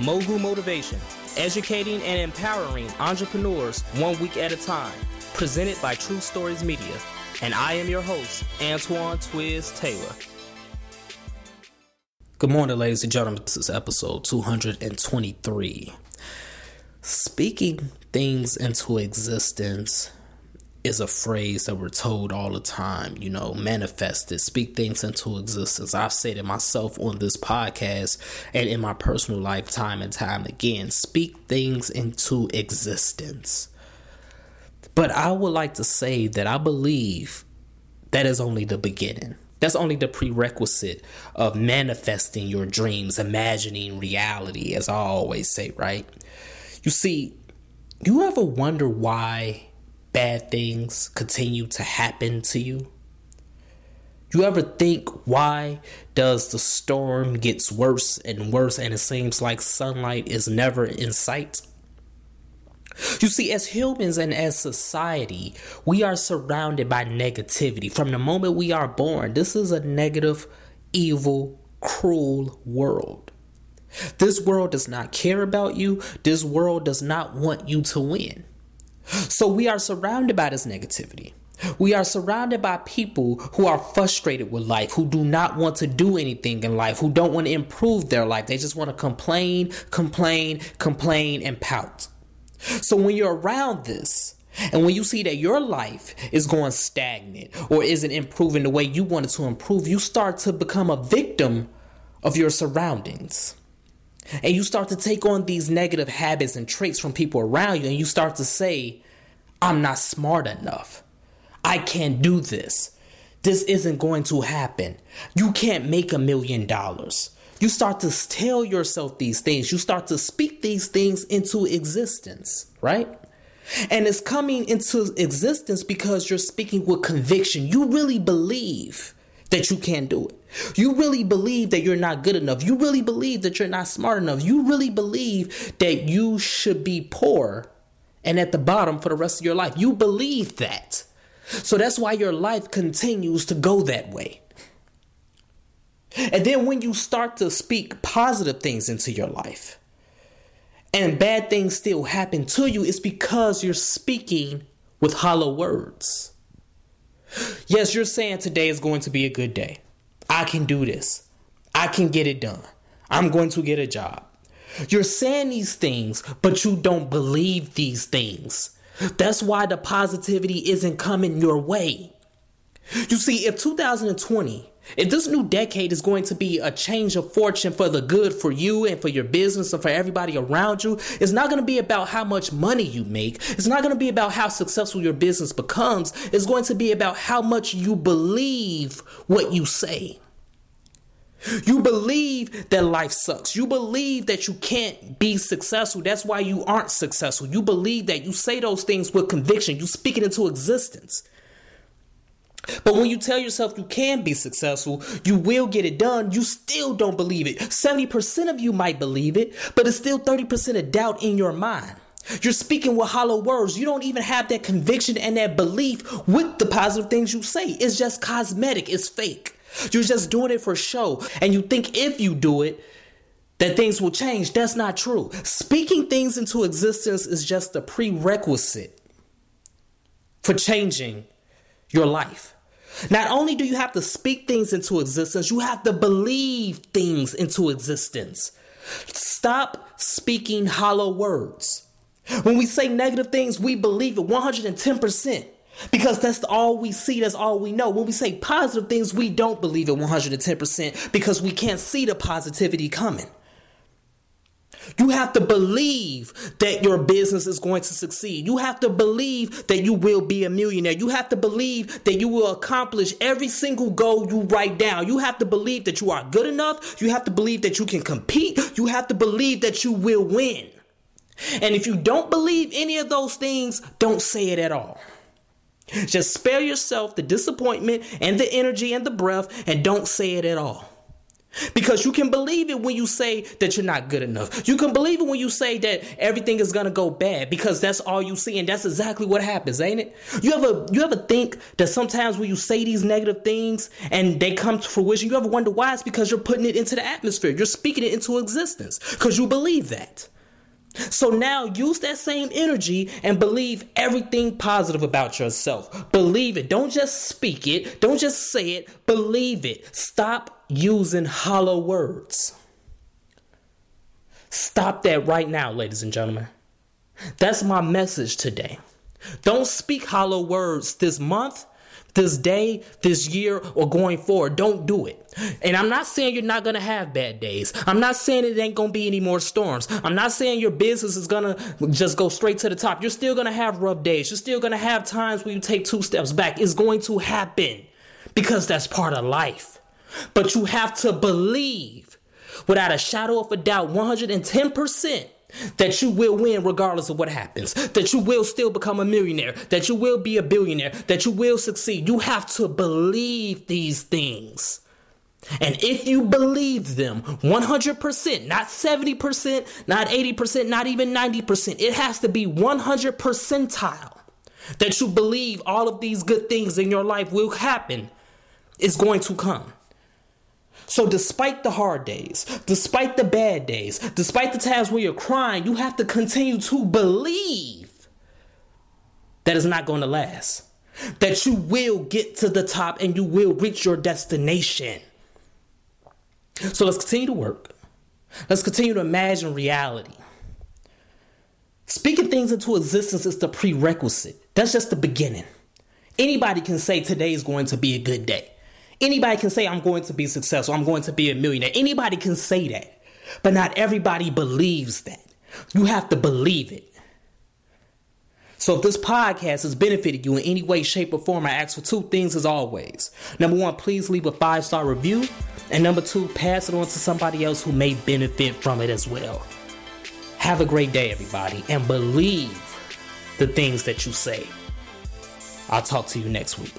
Mogul Motivation, educating and empowering entrepreneurs one week at a time. Presented by True Stories Media. And I am your host, Antoine Twiz Taylor. Good morning, ladies and gentlemen. This is episode 223. Speaking things into existence is a phrase that we're told all the time, you know, manifest it, speak things into existence. I've said it myself on this podcast and in my personal life time and time again. Speak things into existence. But I would like to say that I believe that is only the beginning. That's only the prerequisite of manifesting your dreams, imagining reality, as I always say, right? You see, you ever wonder why bad things continue to happen to you? You ever think why does the storm gets worse and worse and it seems like sunlight is never in sight? You see, as humans and as society, we are surrounded by negativity. From the moment we are born, this is a negative, evil, cruel world. This world does not care about you. This world does not want you to win. So we are surrounded by this negativity. We are surrounded by people who are frustrated with life, who do not want to do anything in life, who don't want to improve their life. They just want to complain, complain, complain, and pout. So when you're around this, and when you see that your life is going stagnant or isn't improving the way you want it to improve, you start to become a victim of your surroundings. And you start to take on these negative habits and traits from people around you, and you start to say, I'm not smart enough. I can't do this. This isn't going to happen. You can't make a million dollars. You start to tell yourself these things. You start to speak these things into existence, right? And it's coming into existence because you're speaking with conviction. You really believe that you can't do it. You really believe that you're not good enough. You really believe that you're not smart enough. You really believe that you should be poor and at the bottom for the rest of your life. You believe that. So that's why your life continues to go that way. And then when you start to speak positive things into your life and bad things still happen to you, it's because you're speaking with hollow words. Yes, you're saying today is going to be a good day. I can do this. I can get it done. I'm going to get a job. You're saying these things, but you don't believe these things. That's why the positivity isn't coming your way. You see, if 2020 if this new decade is going to be a change of fortune for the good for you and for your business and for everybody around you, it's not going to be about how much money you make. It's not going to be about how successful your business becomes. It's going to be about how much you believe what you say. You believe that life sucks. You believe that you can't be successful. That's why you aren't successful. You believe that you say those things with conviction. You speak it into existence. But when you tell yourself you can be successful, you will get it done, you still don't believe it. 70% of you might believe it, but it's still 30% of doubt in your mind. You're speaking with hollow words. You don't even have that conviction and that belief with the positive things you say. It's just cosmetic, it's fake. You're just doing it for show. And you think if you do it, that things will change. That's not true. Speaking things into existence is just a prerequisite for changing your life. Not only do you have to speak things into existence, you have to believe things into existence. Stop speaking hollow words. When we say negative things, we believe it 110% because that's all we see, that's all we know. When we say positive things, we don't believe it 110% because we can't see the positivity coming. You have to believe that your business is going to succeed. You have to believe that you will be a millionaire. You have to believe that you will accomplish every single goal you write down. You have to believe that you are good enough. You have to believe that you can compete. You have to believe that you will win. And if you don't believe any of those things, don't say it at all. Just spare yourself the disappointment and the energy and the breath and don't say it at all. Because you can believe it when you say that you're not good enough. You can believe it when you say that everything is gonna go bad because that's all you see, and that's exactly what happens, ain't it? You ever you ever think that sometimes when you say these negative things and they come to fruition, you ever wonder why? It's because you're putting it into the atmosphere. You're speaking it into existence because you believe that. So now use that same energy and believe everything positive about yourself. Believe it. Don't just speak it. Don't just say it. Believe it. Stop using hollow words. Stop that right now, ladies and gentlemen. That's my message today. Don't speak hollow words this month this day, this year, or going forward. Don't do it. And I'm not saying you're not gonna have bad days. I'm not saying it ain't gonna be any more storms. I'm not saying your business is gonna just go straight to the top. You're still gonna have rough days. You're still gonna have times where you take two steps back. It's going to happen because that's part of life. But you have to believe without a shadow of a doubt, 110% that you will win regardless of what happens, that you will still become a millionaire, that you will be a billionaire, that you will succeed. You have to believe these things. And if you believe them 100%, not 70%, not 80%, not even 90%, it has to be 100 percentile that you believe all of these good things in your life will happen, is going to come. So, despite the hard days, despite the bad days, despite the times where you're crying, you have to continue to believe that it's not going to last. That you will get to the top and you will reach your destination. So, let's continue to work. Let's continue to imagine reality. Speaking things into existence is the prerequisite. That's just the beginning. Anybody can say today is going to be a good day. Anybody can say, I'm going to be successful, I'm going to be a millionaire. Anybody can say that. But not everybody believes that. You have to believe it. So if this podcast has benefited you in any way, shape, or form, I ask for two things as always. Number one, please leave a five star review. And number two, pass it on to somebody else who may benefit from it as well. Have a great day, everybody, and believe the things that you say. I'll talk to you next week.